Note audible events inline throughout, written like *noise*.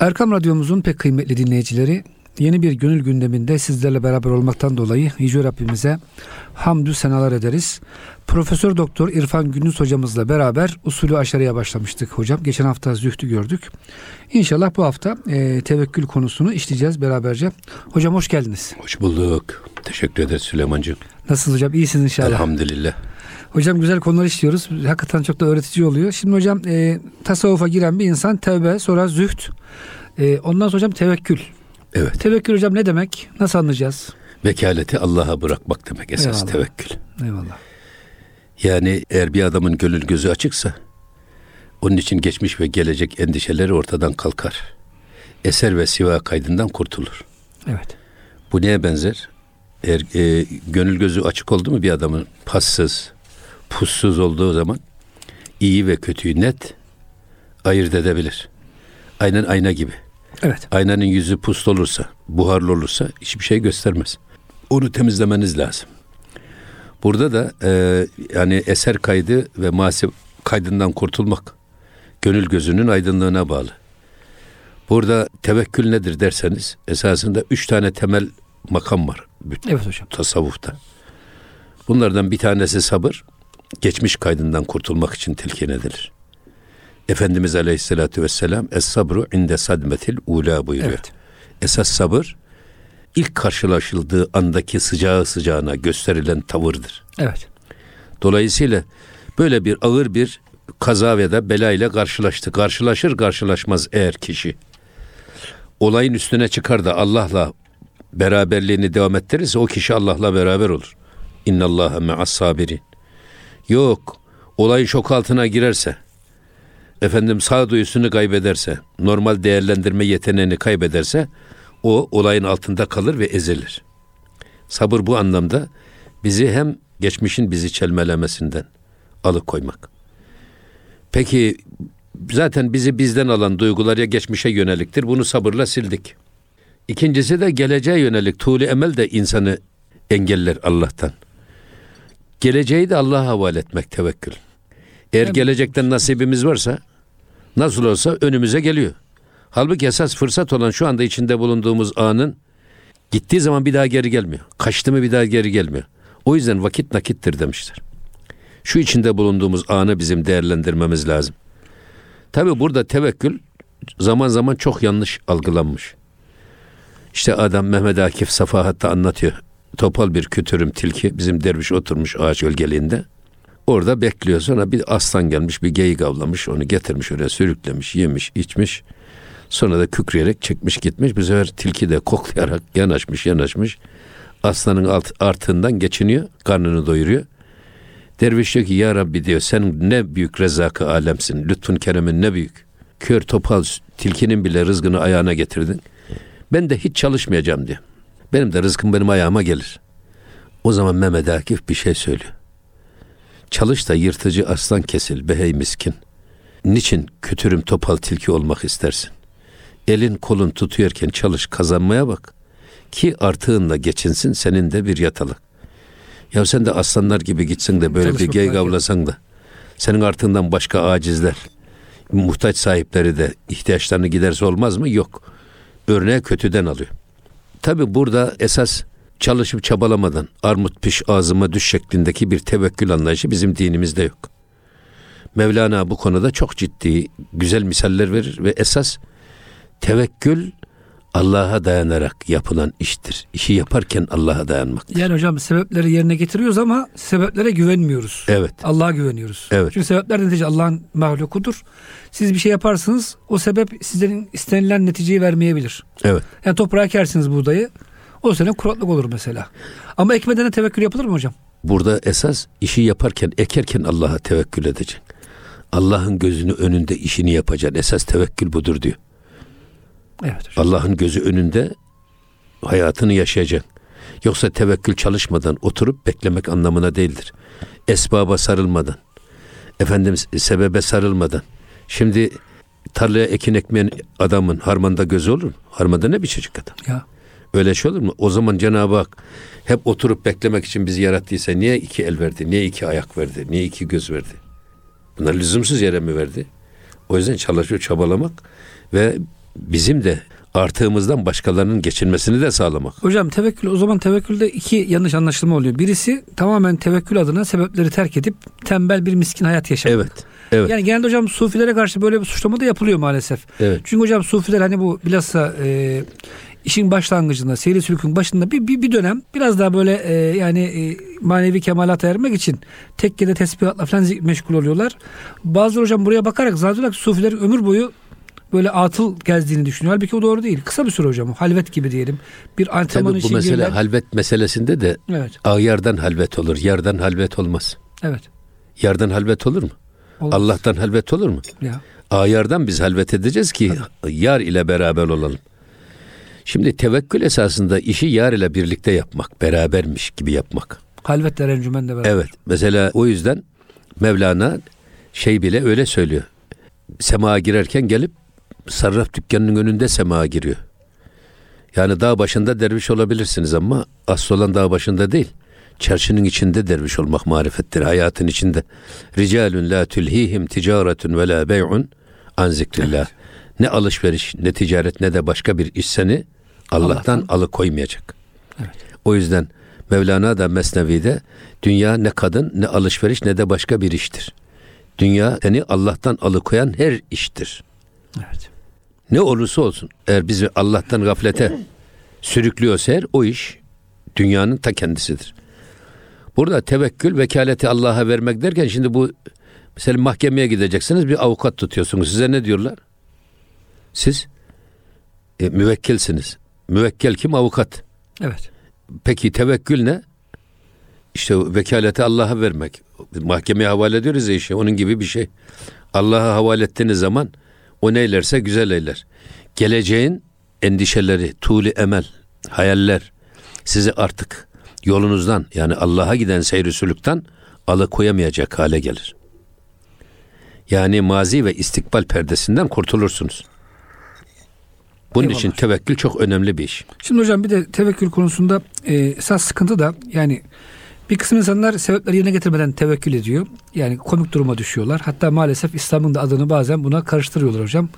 Erkam Radyomuzun pek kıymetli dinleyicileri yeni bir gönül gündeminde sizlerle beraber olmaktan dolayı Yüce Rabbimize hamdü senalar ederiz. Profesör Doktor İrfan Gündüz hocamızla beraber usulü aşarıya başlamıştık hocam. Geçen hafta zühdü gördük. İnşallah bu hafta e, tevekkül konusunu işleyeceğiz beraberce. Hocam hoş geldiniz. Hoş bulduk. Teşekkür ederiz Süleyman'cığım. Nasılsınız hocam? İyisiniz inşallah. Elhamdülillah. Hocam güzel konular işliyoruz. Hakikaten çok da öğretici oluyor. Şimdi hocam e, tasavvufa giren bir insan tevbe sonra zühd. E, ondan sonra hocam tevekkül. Evet. Tevekkül hocam ne demek? Nasıl anlayacağız? Vekaleti Allah'a bırakmak demek esas Eyvallah. tevekkül. Eyvallah. Yani eğer bir adamın gönül gözü açıksa onun için geçmiş ve gelecek endişeleri ortadan kalkar. Eser ve siva kaydından kurtulur. Evet. Bu neye benzer? Eğer e, gönül gözü açık oldu mu bir adamın passız, pussuz olduğu zaman iyi ve kötüyü net ayırt edebilir. Aynen ayna gibi. Evet. Aynanın yüzü puslu olursa, buharlı olursa hiçbir şey göstermez. Onu temizlemeniz lazım. Burada da e, yani eser kaydı ve masif kaydından kurtulmak gönül gözünün aydınlığına bağlı. Burada tevekkül nedir derseniz esasında üç tane temel makam var bütün Evet hocam. tasavvufta. Bunlardan bir tanesi sabır. Geçmiş kaydından kurtulmak için telkin edilir. Efendimiz Aleyhisselatü Vesselam Es sabru inde sadmetil ula buyuruyor. Evet. Esas sabır ilk karşılaşıldığı andaki sıcağı sıcağına gösterilen tavırdır. Evet. Dolayısıyla böyle bir ağır bir kaza ve da bela ile karşılaştı. Karşılaşır karşılaşmaz eğer kişi olayın üstüne çıkar da Allah'la beraberliğini devam ettirirse o kişi Allah'la beraber olur. İnna Allaha me'as sabirin. Yok, olayın şok altına girerse, efendim sağduyusunu kaybederse, normal değerlendirme yeteneğini kaybederse, o olayın altında kalır ve ezilir. Sabır bu anlamda bizi hem geçmişin bizi çelmelemesinden alıkoymak. Peki zaten bizi bizden alan duygular ya geçmişe yöneliktir. Bunu sabırla sildik. İkincisi de geleceğe yönelik tuğlu emel de insanı engeller Allah'tan. Geleceği de Allah'a havale etmek tevekkül. Eğer Evet. gelecekten nasibimiz varsa nasıl olsa önümüze geliyor. Halbuki esas fırsat olan şu anda içinde bulunduğumuz anın gittiği zaman bir daha geri gelmiyor. Kaçtı mı bir daha geri gelmiyor. O yüzden vakit nakittir demişler. Şu içinde bulunduğumuz anı bizim değerlendirmemiz lazım. Tabi burada tevekkül zaman zaman çok yanlış algılanmış. İşte adam Mehmet Akif Safahat'ta anlatıyor. Topal bir kütürüm tilki bizim derviş oturmuş ağaç gölgeliğinde. Orada bekliyor sonra bir aslan gelmiş bir geyik avlamış onu getirmiş oraya sürüklemiş yemiş içmiş. Sonra da kükreyerek çekmiş gitmiş. Bu sefer tilki de koklayarak yanaşmış yanaşmış. Aslanın alt, artığından geçiniyor karnını doyuruyor. Derviş diyor ki ya Rabbi diyor sen ne büyük rezakı alemsin. Lütfun keremin ne büyük. Kör topal tilkinin bile rızkını ayağına getirdin. Ben de hiç çalışmayacağım diyor. Benim de rızkım benim ayağıma gelir. O zaman Mehmet Akif bir şey söylüyor. Çalış da yırtıcı aslan kesil behey miskin. Niçin kütürüm topal tilki olmak istersin? Elin kolun tutuyorken çalış kazanmaya bak. Ki artığınla geçinsin senin de bir yatalak. Ya sen de aslanlar gibi gitsin de böyle bir Çalışmak geyik varken. avlasan da senin artığından başka acizler, muhtaç sahipleri de ihtiyaçlarını giderse olmaz mı? Yok. Örneği kötüden alıyor. Tabi burada esas çalışıp çabalamadan armut piş ağzıma düş şeklindeki bir tevekkül anlayışı bizim dinimizde yok. Mevlana bu konuda çok ciddi, güzel misaller verir ve esas tevekkül Allah'a dayanarak yapılan iştir. İşi yaparken Allah'a dayanmak. Yani hocam sebepleri yerine getiriyoruz ama sebeplere güvenmiyoruz. Evet. Allah'a güveniyoruz. Evet. Çünkü sebepler netice Allah'ın mahlukudur. Siz bir şey yaparsınız o sebep sizlerin istenilen neticeyi vermeyebilir. Evet. Yani toprağa ekersiniz buğdayı o sene kuraklık olur mesela. Ama ekmedene tevekkül yapılır mı hocam? Burada esas işi yaparken, ekerken Allah'a tevekkül edeceksin. Allah'ın gözünü önünde işini yapacaksın. Esas tevekkül budur diyor. Evet hocam. Allah'ın gözü önünde hayatını yaşayacaksın. Yoksa tevekkül çalışmadan oturup beklemek anlamına değildir. Esbaba sarılmadan, efendim sebebe sarılmadan. Şimdi tarlaya ekin ekmeyen adamın harmanda gözü olur mu? Harmanda ne biçecek adam? Ya. Öyle şey olur mu? O zaman Cenab-ı Hak hep oturup beklemek için bizi yarattıysa niye iki el verdi? Niye iki ayak verdi? Niye iki göz verdi? Bunlar lüzumsuz yere mi verdi? O yüzden çalışıyor, çabalamak ve bizim de artığımızdan başkalarının geçinmesini de sağlamak. Hocam tevekkül o zaman tevekkülde iki yanlış anlaşılma oluyor. Birisi tamamen tevekkül adına sebepleri terk edip tembel bir miskin hayat yaşamak. Evet. Evet. Yani genelde hocam sufilere karşı böyle bir suçlama da yapılıyor maalesef. Evet. Çünkü hocam sufiler hani bu bilhassa e, işin başlangıcında, seyri sülükün başında bir, bir, bir dönem biraz daha böyle e, yani e, manevi kemalata ermek için tekkede tesbihatla falan meşgul oluyorlar. Bazıları hocam buraya bakarak zannediyorlar ki sufilerin ömür boyu böyle atıl gezdiğini düşünüyor. Halbuki o doğru değil. Kısa bir süre hocam. Halvet gibi diyelim. Bir antrenman Tabii bu için mesele girilen- halvet meselesinde de Evet. ağyardan halvet olur, yardan halvet olmaz. Evet. Yardan halvet olur mu? Olmaz. Allah'tan halvet olur mu? Ya. Ayardan biz halvet edeceğiz ki yar ile beraber olalım. Şimdi tevekkül esasında işi yar ile birlikte yapmak, berabermiş gibi yapmak. Halvetle rencümen de beraber. Evet. Mesela o yüzden Mevlana şey bile öyle söylüyor. Sema'a girerken gelip sarraf dükkanının önünde sema'a giriyor. Yani dağ başında derviş olabilirsiniz ama asıl olan dağ başında değil. Çarşının içinde derviş olmak marifettir. Hayatın içinde. Ricalun la tulhihim ticaretun ve la bey'un an zikrillah. Ne alışveriş, ne ticaret, ne de başka bir iş seni Allah'tan, Allah'tan. alıkoymayacak. O yüzden Mevlana da Mesnevi'de dünya ne kadın, ne alışveriş, ne de başka bir iştir. Dünya seni Allah'tan alıkoyan her iştir. Evet. Ne olursa olsun eğer bizi Allah'tan gaflete sürüklüyorsa eğer o iş dünyanın ta kendisidir. Burada tevekkül vekaleti Allah'a vermek derken şimdi bu mesela mahkemeye gideceksiniz bir avukat tutuyorsunuz. Size ne diyorlar? Siz e, müvekkilsiniz. Müvekkel kim? Avukat. Evet. Peki tevekkül ne? İşte vekaleti Allah'a vermek. Mahkemeye havale ediyoruz ya işi. Onun gibi bir şey. Allah'a havale ettiğiniz zaman o neylerse güzel eyler. Geleceğin endişeleri, tuğli emel, hayaller sizi artık yolunuzdan yani Allah'a giden seyri sülükten alıkoyamayacak hale gelir. Yani mazi ve istikbal perdesinden kurtulursunuz. Bunun Eyvallah. için tevekkül çok önemli bir iş. Şimdi hocam bir de tevekkül konusunda e, esas sıkıntı da yani bir kısım insanlar sebepleri yerine getirmeden tevekkül ediyor. Yani komik duruma düşüyorlar. Hatta maalesef İslam'ın da adını bazen buna karıştırıyorlar hocam.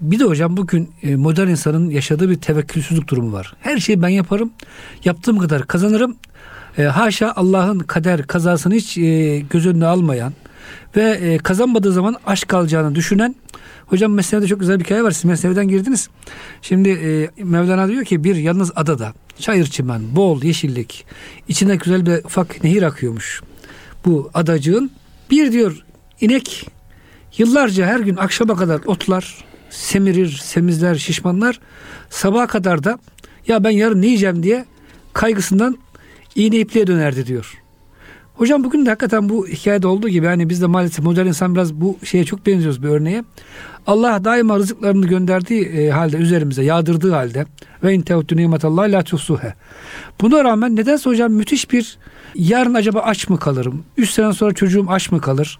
Bir de hocam bugün e, modern insanın yaşadığı bir tevekkülsüzlük durumu var. Her şeyi ben yaparım. Yaptığım kadar kazanırım. E, haşa Allah'ın kader kazasını hiç e, göz önüne almayan ve e, kazanmadığı zaman aşk kalacağını düşünen Hocam Mesnevi'de çok güzel bir hikaye var. Siz Mesnevi'den girdiniz. Şimdi Mevlana diyor ki bir yalnız adada çayır çimen, bol yeşillik, içinde güzel bir ufak nehir akıyormuş. Bu adacığın bir diyor inek yıllarca her gün akşama kadar otlar, semirir, semizler, şişmanlar. Sabaha kadar da ya ben yarın ne yiyeceğim diye kaygısından iğne ipliğe dönerdi diyor. Hocam bugün de hakikaten bu hikayede olduğu gibi hani biz de maalesef modern insan biraz bu şeye çok benziyoruz bir örneğe. Allah daima rızıklarını gönderdiği e, halde üzerimize yağdırdığı halde ve in teuttu nimetallahi la tuhsuhe. Buna rağmen nedense hocam müthiş bir yarın acaba aç mı kalırım? Üç sene sonra çocuğum aç mı kalır?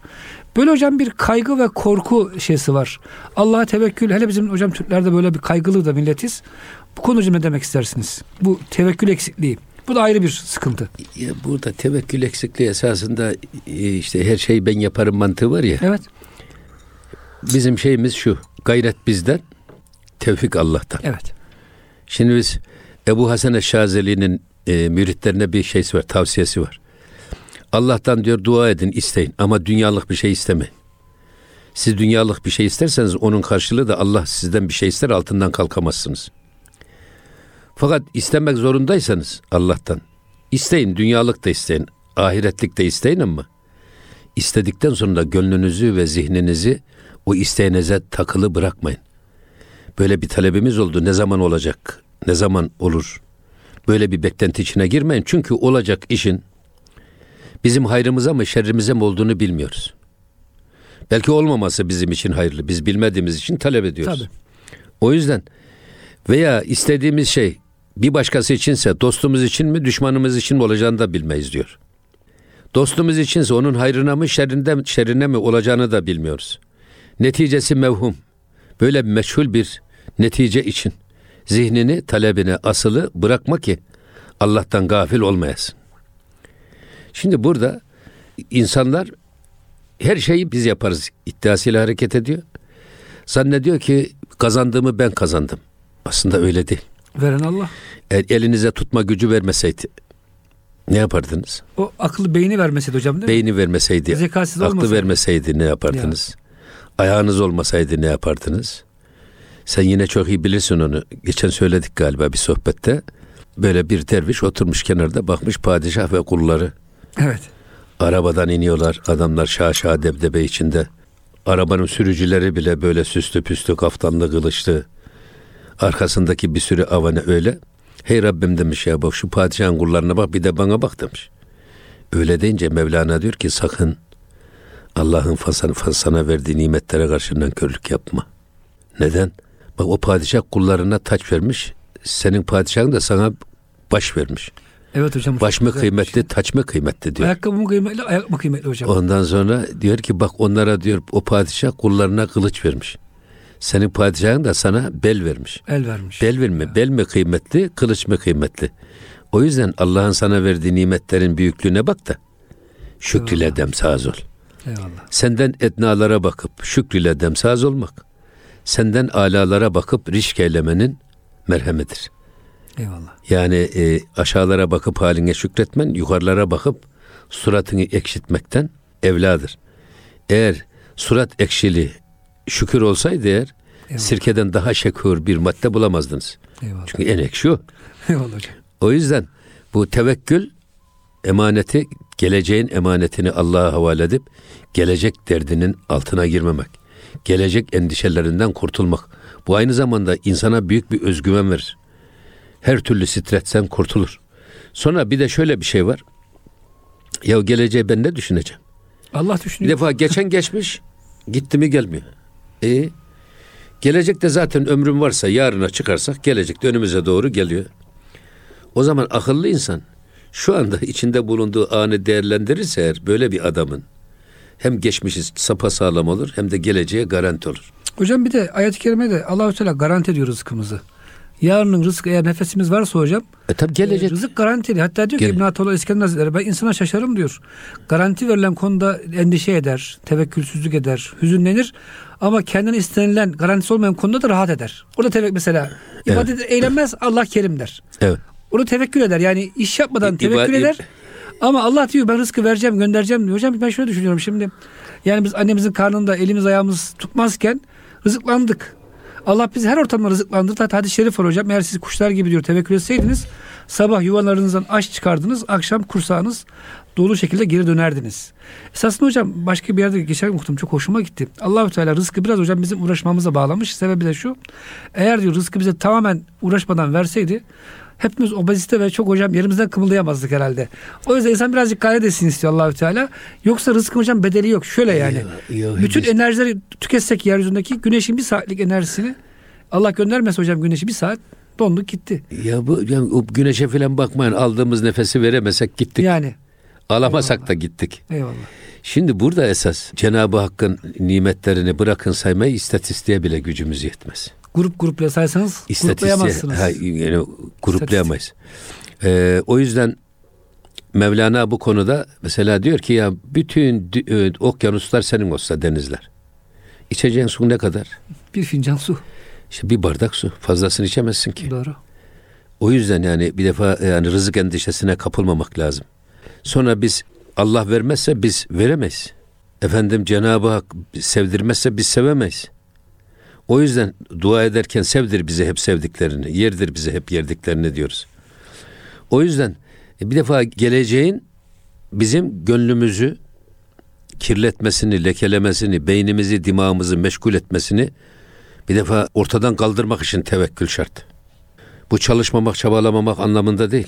Böyle hocam bir kaygı ve korku şeysi var. Allah'a tevekkül hele bizim hocam Türklerde böyle bir kaygılı da milletiz. Bu konu hocam ne demek istersiniz? Bu tevekkül eksikliği. Bu da ayrı bir sıkıntı. Ya burada tevekkül eksikliği esasında e, işte her şeyi ben yaparım mantığı var ya. Evet. Bizim şeyimiz şu. Gayret bizden, tevfik Allah'tan. Evet. Şimdi biz Ebu Hasan Eşşazeli'nin e, müritlerine bir şeysi var, tavsiyesi var. Allah'tan diyor dua edin, isteyin ama dünyalık bir şey istemeyin. Siz dünyalık bir şey isterseniz onun karşılığı da Allah sizden bir şey ister altından kalkamazsınız. Fakat istemek zorundaysanız Allah'tan isteyin, dünyalık da isteyin, ahiretlik de isteyin ama istedikten sonra da gönlünüzü ve zihninizi o isteğinize takılı bırakmayın. Böyle bir talebimiz oldu. Ne zaman olacak? Ne zaman olur? Böyle bir beklenti içine girmeyin. Çünkü olacak işin bizim hayrımıza mı şerrimize mi olduğunu bilmiyoruz. Belki olmaması bizim için hayırlı. Biz bilmediğimiz için talep ediyoruz. Tabii. O yüzden veya istediğimiz şey bir başkası içinse dostumuz için mi düşmanımız için mi olacağını da bilmeyiz diyor. Dostumuz içinse onun hayrına mı şerrinde, şerrine mi olacağını da bilmiyoruz. Neticesi mevhum. Böyle meçhul bir netice için zihnini talebine asılı bırakma ki Allah'tan gafil olmayasın. Şimdi burada insanlar her şeyi biz yaparız iddiasıyla hareket ediyor. Zannediyor ki kazandığımı ben kazandım. Aslında öyle değil. Veren Allah. Eğer elinize tutma gücü vermeseydi ne yapardınız? O akıllı beyni vermeseydi hocam değil mi? Beyni vermeseydi, Zekatsız aklı olmasaydı. vermeseydi ne yapardınız? Ayağınız olmasaydı ne yapardınız? Sen yine çok iyi bilirsin onu. Geçen söyledik galiba bir sohbette. Böyle bir derviş oturmuş kenarda bakmış padişah ve kulları. Evet. Arabadan iniyorlar. Adamlar şaşa debdebe içinde. Arabanın sürücüleri bile böyle süslü püslü kaftanlı kılıçlı. Arkasındaki bir sürü avane öyle. Hey Rabbim demiş ya bak şu padişahın kullarına bak bir de bana bak demiş. Öyle deyince Mevlana diyor ki sakın Allah'ın fasana, fasana verdiği nimetlere karşı nankörlük yapma. Neden? Bak o padişah kullarına taç vermiş. Senin padişahın da sana baş vermiş. Evet hocam. Baş mı kıymetli, şey. taç mı kıymetli diyor. Ayakkabı mı kıymetli, ayak mı kıymetli hocam? Ondan sonra diyor ki bak onlara diyor o padişah kullarına kılıç vermiş. Senin padişahın da sana bel vermiş. El vermiş. Bel verme, bel mi kıymetli, kılıç mı kıymetli? O yüzden Allah'ın sana verdiği nimetlerin büyüklüğüne bak da şükrüyle demsaz ol. Eyvallah. Senden etnalara bakıp şükrüyle demsaz olmak, senden alalara bakıp rişk eylemenin merhemidir. Eyvallah. Yani e, aşağılara bakıp haline şükretmen, yukarılara bakıp suratını ekşitmekten evladır. Eğer surat ekşili şükür olsaydı eğer Eyvallah. sirkeden daha şekur bir madde bulamazdınız. Eyvallah. Çünkü en ekşi o. *laughs* Eyvallah hocam. O yüzden bu tevekkül emaneti, geleceğin emanetini Allah'a havale edip gelecek derdinin altına girmemek. Gelecek endişelerinden kurtulmak. Bu aynı zamanda insana büyük bir özgüven verir. Her türlü stresten kurtulur. Sonra bir de şöyle bir şey var. Ya geleceği ben ne düşüneceğim? Allah Bir düşünüyor. defa geçen geçmiş, gitti mi gelmiyor. E gelecekte zaten ömrüm varsa yarına çıkarsak gelecekte önümüze doğru geliyor. O zaman akıllı insan şu anda içinde bulunduğu anı değerlendirirse eğer böyle bir adamın hem geçmişi sapasağlam olur hem de geleceğe garanti olur. Hocam bir de ayet-i kerimede Allahu Teala garanti ediyor rızkımızı. Yarının rızkı eğer nefesimiz varsa hocam E tabi gelecek. e, rızık garantili. Hatta diyor ki Gele- İbn Atollah İskender Hazretleri ben insana şaşarım diyor. Garanti verilen konuda endişe eder, tevekkülsüzlük eder, hüzünlenir ama kendine istenilen garantisi olmayan konuda da rahat eder. Orada tevekkül mesela ibadet eğlenmez Allah kerim der. Evet. Orada tevekkül eder. Yani iş yapmadan İ- tevekkül iba- eder. Ama Allah diyor ben rızkı vereceğim, göndereceğim diyor. Hocam ben şöyle düşünüyorum şimdi. Yani biz annemizin karnında elimiz ayağımız tutmazken rızıklandık. Allah bizi her ortamda rızıklandırdı. Hatta hadis-i şerif var hocam. Eğer siz kuşlar gibi diyor tevekkül etseydiniz sabah yuvalarınızdan aş çıkardınız. Akşam kursağınız dolu şekilde geri dönerdiniz. Esasında hocam başka bir yerde geçen okudum. Çok hoşuma gitti. Allahu Teala rızkı biraz hocam bizim uğraşmamıza bağlamış. Sebebi de şu. Eğer diyor rızkı bize tamamen uğraşmadan verseydi hepimiz obezite ve çok hocam yerimizden kımıldayamazdık herhalde. O yüzden insan birazcık gayret etsin istiyor Allahu Teala. Yoksa rızkın hocam bedeli yok. Şöyle yani. Ya- ya- bütün biz- enerjileri tüketsek yeryüzündeki güneşin bir saatlik enerjisini Allah göndermese hocam güneşi bir saat donduk gitti. Ya bu yani o güneşe falan bakmayın aldığımız nefesi veremesek gittik. Yani Alamasak da gittik. eyvallah. Şimdi burada esas Cenab-ı Hakk'ın nimetlerini bırakın saymayı istatistiğe bile gücümüz yetmez. Grup grupla saysanız gruplayamazsınız. ha, yani gruplayamayız. Ee, o yüzden Mevlana bu konuda mesela diyor ki ya bütün e, okyanuslar senin olsa denizler. İçeceğin su ne kadar? Bir fincan su. İşte bir bardak su. Fazlasını içemezsin ki. Doğru. O yüzden yani bir defa yani rızık endişesine kapılmamak lazım. Sonra biz Allah vermezse biz veremeyiz. Efendim Cenab-ı Hak sevdirmezse biz sevemeyiz. O yüzden dua ederken sevdir bize hep sevdiklerini, yerdir bize hep yerdiklerini diyoruz. O yüzden e, bir defa geleceğin bizim gönlümüzü kirletmesini, lekelemesini, beynimizi, dimağımızı meşgul etmesini bir defa ortadan kaldırmak için tevekkül şart. Bu çalışmamak, çabalamamak anlamında değil.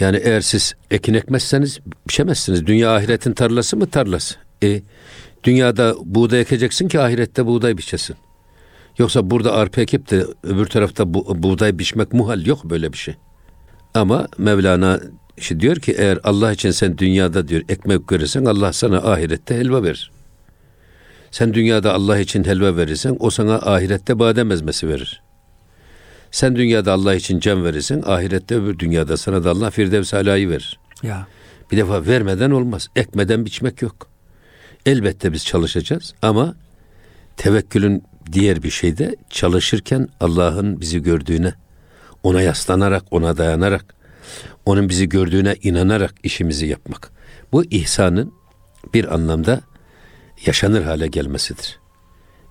Yani eğer siz ekin ekmezseniz biçemezsiniz. Dünya ahiretin tarlası mı tarlası? E, dünyada buğday ekeceksin ki ahirette buğday biçesin. Yoksa burada arpa ekip de öbür tarafta bu, buğday biçmek muhal yok böyle bir şey. Ama Mevlana işte diyor ki eğer Allah için sen dünyada diyor ekmek verirsen Allah sana ahirette helva verir. Sen dünyada Allah için helva verirsen o sana ahirette badem ezmesi verir. Sen dünyada Allah için can verirsen ahirette öbür dünyada sana da Allah firdevs alayı verir. Ya. Bir defa vermeden olmaz. Ekmeden biçmek yok. Elbette biz çalışacağız ama tevekkülün diğer bir şey de çalışırken Allah'ın bizi gördüğüne, ona yaslanarak, ona dayanarak, onun bizi gördüğüne inanarak işimizi yapmak. Bu ihsanın bir anlamda yaşanır hale gelmesidir.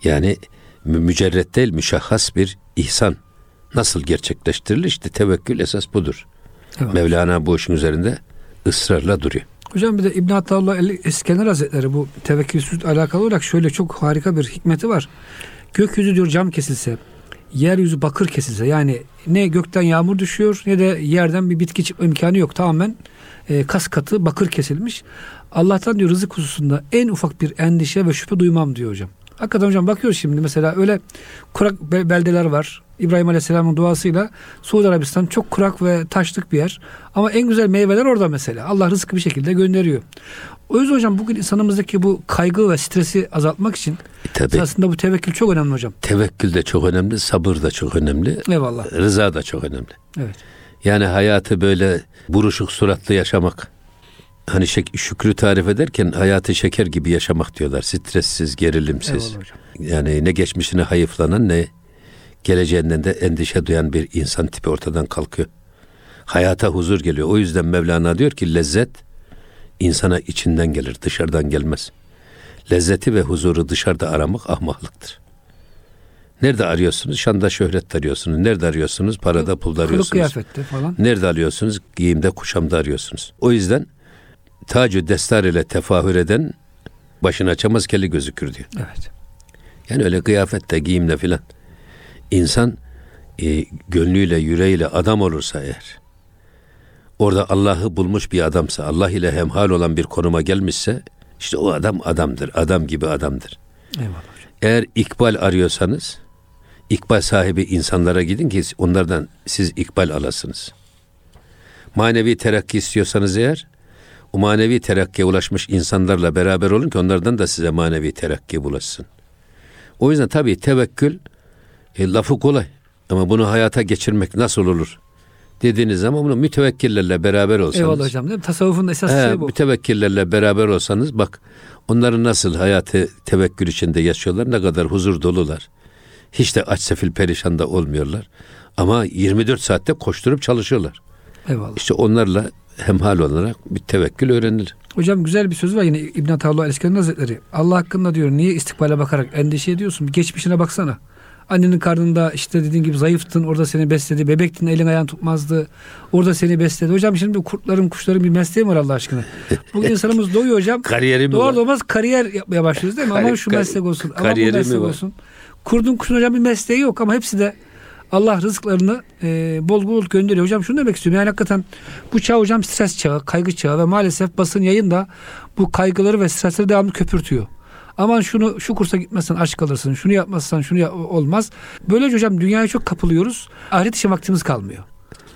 Yani mücerret değil, müşahhas bir ihsan nasıl gerçekleştirilir? İşte tevekkül esas budur. Evet. Mevlana bu işin üzerinde ısrarla duruyor. Hocam bir de İbn Hattaullah Eskender Hazretleri bu tevekkülsüz alakalı olarak şöyle çok harika bir hikmeti var. Gökyüzü diyor cam kesilse, yeryüzü bakır kesilse yani ne gökten yağmur düşüyor ne de yerden bir bitki çıkma imkanı yok. Tamamen e, kas katı bakır kesilmiş. Allah'tan diyor rızık hususunda en ufak bir endişe ve şüphe duymam diyor hocam. Hakikaten hocam bakıyoruz şimdi mesela öyle kurak beldeler var. İbrahim Aleyhisselam'ın duasıyla Suudi Arabistan çok kurak ve taşlık bir yer. Ama en güzel meyveler orada mesela. Allah rızkı bir şekilde gönderiyor. O yüzden hocam bugün insanımızdaki bu kaygı ve stresi azaltmak için e, tabii, aslında bu tevekkül çok önemli hocam. Tevekkül de çok önemli, sabır da çok önemli. Eyvallah. Rıza da çok önemli. Evet. Yani hayatı böyle buruşuk suratlı yaşamak. Hani şek- şükrü tarif ederken hayatı şeker gibi yaşamak diyorlar. Stressiz, gerilimsiz. Yani ne geçmişine hayıflanan ne geleceğinden de endişe duyan bir insan tipi ortadan kalkıyor. Hayata huzur geliyor. O yüzden Mevlana diyor ki lezzet insana içinden gelir, dışarıdan gelmez. Lezzeti ve huzuru dışarıda aramak ahmaklıktır. Nerede arıyorsunuz? Şanda şöhret arıyorsunuz. Nerede arıyorsunuz? Parada pulda arıyorsunuz. Kılık kıyafette falan. Nerede arıyorsunuz? Giyimde kuşamda arıyorsunuz. O yüzden tacı destar ile tefahür eden başını açamaz keli gözükür diyor. Evet. Yani öyle kıyafette, giyimle filan. İnsan e, gönlüyle, yüreğiyle adam olursa eğer, orada Allah'ı bulmuş bir adamsa, Allah ile hemhal olan bir konuma gelmişse, işte o adam adamdır, adam gibi adamdır. Eyvallah hocam. Eğer ikbal arıyorsanız, ikbal sahibi insanlara gidin ki onlardan siz ikbal alasınız. Manevi terakki istiyorsanız eğer, o manevi terakkiye ulaşmış insanlarla beraber olun ki onlardan da size manevi terakki bulaşsın. O yüzden tabii tevekkül e, lafı kolay ama bunu hayata geçirmek nasıl olur? Dediğiniz zaman bunu mütevekkillerle beraber olsanız. Eyvallah hocam değil mi? Tasavvufun esas he, şeyi bu. Mütevekkillerle beraber olsanız bak onların nasıl hayatı tevekkül içinde yaşıyorlar ne kadar huzur dolular. Hiç de aç sefil perişan da olmuyorlar. Ama 24 saatte koşturup çalışıyorlar. Eyvallah. İşte onlarla hemhal olarak bir tevekkül öğrenilir. Hocam güzel bir söz var yine İbn Ataullah Eskender Hazretleri. Allah hakkında diyor niye istikbale bakarak endişe ediyorsun? Geçmişine baksana. Annenin karnında işte dediğin gibi zayıftın orada seni besledi. Bebektin elin ayağın tutmazdı. Orada seni besledi. Hocam şimdi kurtların kuşların bir mesleği var Allah aşkına. Bugün *laughs* insanımız doyuyor hocam. Kariyeri mi Doğar doğmaz kariyer yapmaya başlıyoruz değil mi? Kari, ama şu meslek olsun. Ama bu meslek olsun. Kurdun kuşun hocam bir mesleği yok ama hepsi de Allah rızıklarını e, bol bol gönderiyor. Hocam şunu demek istiyorum. Yani hakikaten bu çağ hocam stres çağı, kaygı çağı ve maalesef basın yayın da bu kaygıları ve stresleri devamlı köpürtüyor. Aman şunu şu kursa gitmezsen aç kalırsın. Şunu yapmazsan şunu yap, olmaz. Böylece hocam dünyaya çok kapılıyoruz. Ahiret için vaktimiz kalmıyor.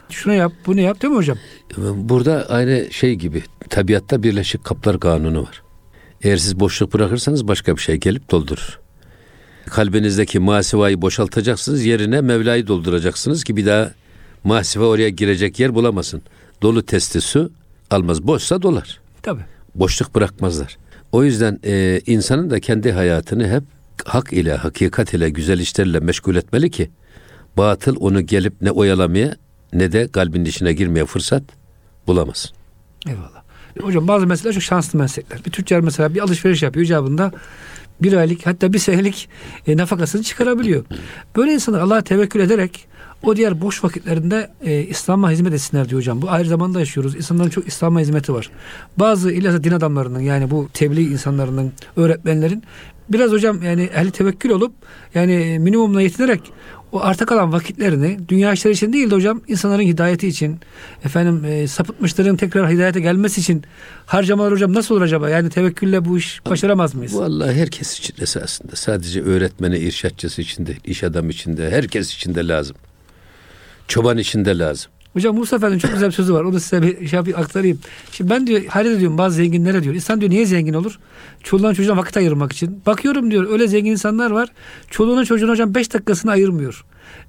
Şunu yap, bunu yap değil mi hocam? Burada aynı şey gibi tabiatta birleşik kaplar kanunu var. Eğer siz boşluk bırakırsanız başka bir şey gelip doldurur. Kalbinizdeki masivayı boşaltacaksınız, yerine Mevla'yı dolduracaksınız ki bir daha masiva oraya girecek yer bulamasın. Dolu testi su almaz. Boşsa dolar. Tabii. Boşluk bırakmazlar. O yüzden e, insanın da kendi hayatını hep hak ile, hakikat ile, güzel işlerle meşgul etmeli ki batıl onu gelip ne oyalamaya ne de kalbin içine girmeye fırsat bulamaz. Eyvallah. Hocam bazı meslekler çok şanslı meslekler. Bir tüccar mesela bir alışveriş yapıyor icabında bir aylık hatta bir senelik e, nafakasını çıkarabiliyor. Böyle insanlar Allah'a tevekkül ederek o diğer boş vakitlerinde e, İslam'a hizmet etsinler diyor hocam. Bu ayrı zamanda yaşıyoruz. İnsanların çok İslam'a hizmeti var. Bazı ilahı din adamlarının yani bu tebliğ insanlarının, öğretmenlerin biraz hocam yani ehli tevekkül olup yani minimumla yetinerek o arta kalan vakitlerini dünya işleri için değil de hocam insanların hidayeti için efendim e, sapıtmışların tekrar hidayete gelmesi için harcamalar hocam nasıl olur acaba? Yani tevekkülle bu iş başaramaz mıyız? Vallahi herkes için esasında. Sadece öğretmeni, irşatçısı için de, iş adamı için de, herkes için de lazım. Çoban için de lazım. Hocam Musa Efendi'nin çok güzel bir sözü var. Onu size bir şey yapayım, aktarayım. Şimdi ben diyor hayret ediyorum bazı zenginlere diyor. İnsan diyor niye zengin olur? Çoluğuna çocuğuna vakit ayırmak için. Bakıyorum diyor öyle zengin insanlar var. Çoluğuna çocuğuna hocam beş dakikasını ayırmıyor.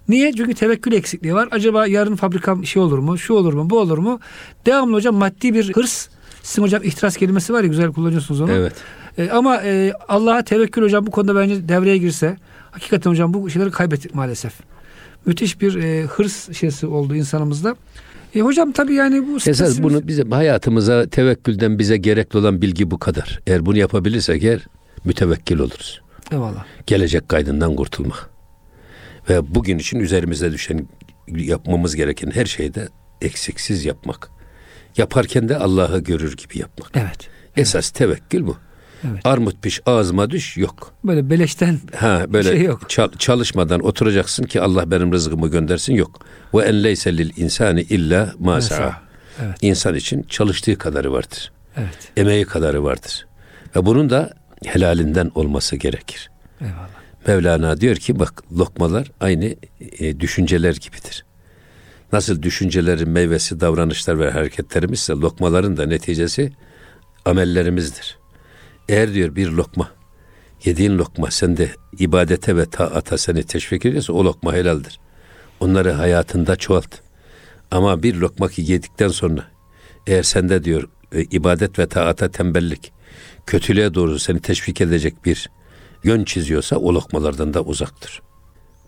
Niye? Çünkü tevekkül eksikliği var. Acaba yarın fabrikam şey olur mu? Şu olur mu? Bu olur mu? Devamlı hocam maddi bir hırs. Sizin hocam ihtiras kelimesi var ya güzel kullanıyorsunuz onu. Evet. E, ama e, Allah'a tevekkül hocam bu konuda bence devreye girse Hakikaten hocam bu şeyleri kaybettik maalesef. Müthiş bir e, hırs şeysi oldu insanımızda. E hocam tabii yani bu Esas stresimiz- bunu bize hayatımıza tevekkülden bize gerekli olan bilgi bu kadar. Eğer bunu yapabilirsek eğer mütevekkil oluruz. Eyvallah. Gelecek kaydından kurtulmak. Ve bugün için üzerimize düşen yapmamız gereken her şeyde eksiksiz yapmak. Yaparken de Allah'ı görür gibi yapmak. Evet. Esas tevekkül bu. Evet. Armut piş ağzıma düş yok. Böyle beleşten Ha böyle Şey yok. çal- çalışmadan oturacaksın ki Allah benim rızkımı göndersin yok. Ve en leyse lil insani illa ma. Evet. İnsan için çalıştığı kadarı vardır. Evet. Emeği kadarı vardır. Ve bunun da helalinden olması gerekir. Eyvallah. Mevlana diyor ki bak lokmalar aynı e, düşünceler gibidir. Nasıl düşüncelerin meyvesi davranışlar ve hareketlerimizse lokmaların da neticesi amellerimizdir. Eğer diyor bir lokma yediğin lokma sende ibadete ve taata seni teşvik ediyorsa o lokma helaldir. Onları hayatında çoğalt. Ama bir lokma ki yedikten sonra eğer sende diyor e, ibadet ve taata tembellik kötülüğe doğru seni teşvik edecek bir yön çiziyorsa o lokmalardan da uzaktır.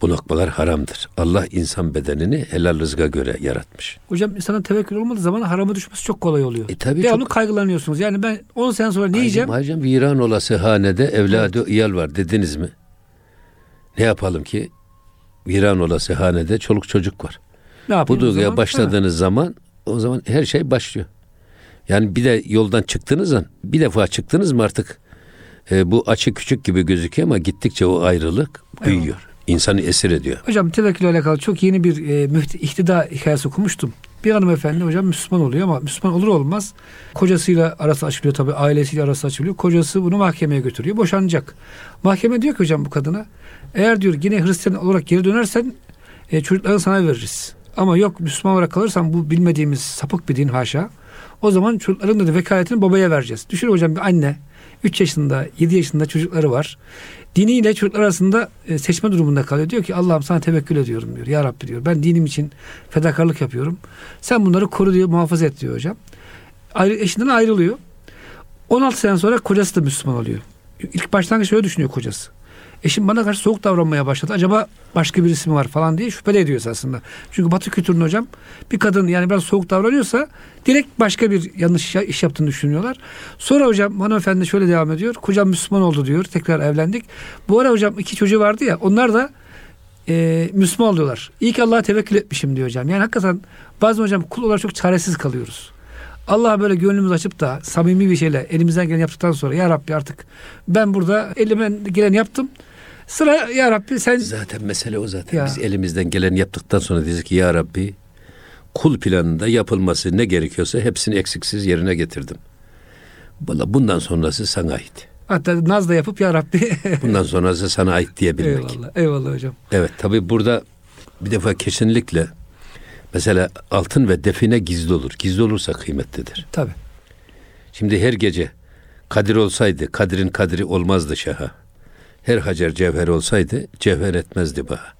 Lokmalar haramdır. Allah insan bedenini helal rızka göre yaratmış. Hocam insana tevekkül olmadığı zaman harama düşmesi çok kolay oluyor. E tabii Devamlı çok- kaygılanıyorsunuz. Yani ben 10 sene sonra ne yiyeceğim? Hacım, viran olası hanede evladı iyal var dediniz mi? Ne yapalım ki? Viran olası hanede çoluk çocuk var. Ne Bu o duyguya zaman? başladığınız zaman o zaman her şey başlıyor. Yani bir de yoldan çıktığınız zaman bir defa çıktınız mı artık e, bu açı küçük gibi gözüküyor ama gittikçe o ayrılık büyüyor. İnsanı esir ediyor. Hocam tevekkülle alakalı çok yeni bir e, mühti- ihtida hikayesi okumuştum. Bir hanımefendi hocam Müslüman oluyor ama Müslüman olur olmaz kocasıyla arası açılıyor tabii ailesiyle arası açılıyor. Kocası bunu mahkemeye götürüyor. Boşanacak. Mahkeme diyor ki hocam bu kadına eğer diyor yine Hristiyan olarak geri dönersen e, çocuklarını sana veririz. Ama yok Müslüman olarak kalırsan bu bilmediğimiz sapık bir din haşa. O zaman çocukların da vekaletini babaya vereceğiz. Düşün hocam bir anne 3 yaşında 7 yaşında çocukları var. Diniyle çocuklar arasında e, seçme durumunda kalıyor. Diyor ki Allah'ım sana tevekkül ediyorum diyor. Ya Rabbi diyor. Ben dinim için fedakarlık yapıyorum. Sen bunları koru diyor muhafaza et diyor hocam. Ayrı, eşinden ayrılıyor. 16 sene sonra kocası da Müslüman oluyor. İlk başlangıç şöyle düşünüyor kocası. Eşim bana karşı soğuk davranmaya başladı. Acaba başka birisi mi var falan diye şüpheli ediyor aslında. Çünkü Batı kültürünün hocam bir kadın yani biraz soğuk davranıyorsa direkt başka bir yanlış iş- yaptığını düşünüyorlar. Sonra hocam hanımefendi şöyle devam ediyor. Kocam Müslüman oldu diyor. Tekrar evlendik. Bu ara hocam iki çocuğu vardı ya onlar da e, Müslüman oluyorlar. İyi ki Allah'a tevekkül etmişim diyor hocam. Yani hakikaten bazen hocam kul olarak çok çaresiz kalıyoruz. Allah'a böyle gönlümüz açıp da samimi bir şeyle elimizden geleni yaptıktan sonra ya Rabbi artık ben burada elimden geleni yaptım. Sıra ya Rabbi sen Zaten mesele o zaten. Ya. Biz elimizden geleni yaptıktan sonra diyeceğiz ki ya Rabbi kul planında yapılması ne gerekiyorsa hepsini eksiksiz yerine getirdim. Valla bundan sonrası sana ait. hatta naz da yapıp ya Rabbi *laughs* Bundan sonrası sana ait diyebilmek. eyvallah eyvallah hocam. Evet tabi burada bir defa kesinlikle mesela altın ve define gizli olur. Gizli olursa kıymetlidir. Tabi. Şimdi her gece Kadir olsaydı Kadir'in kadri olmazdı şaha. Her hacer cevher olsaydı cevher etmezdi baha.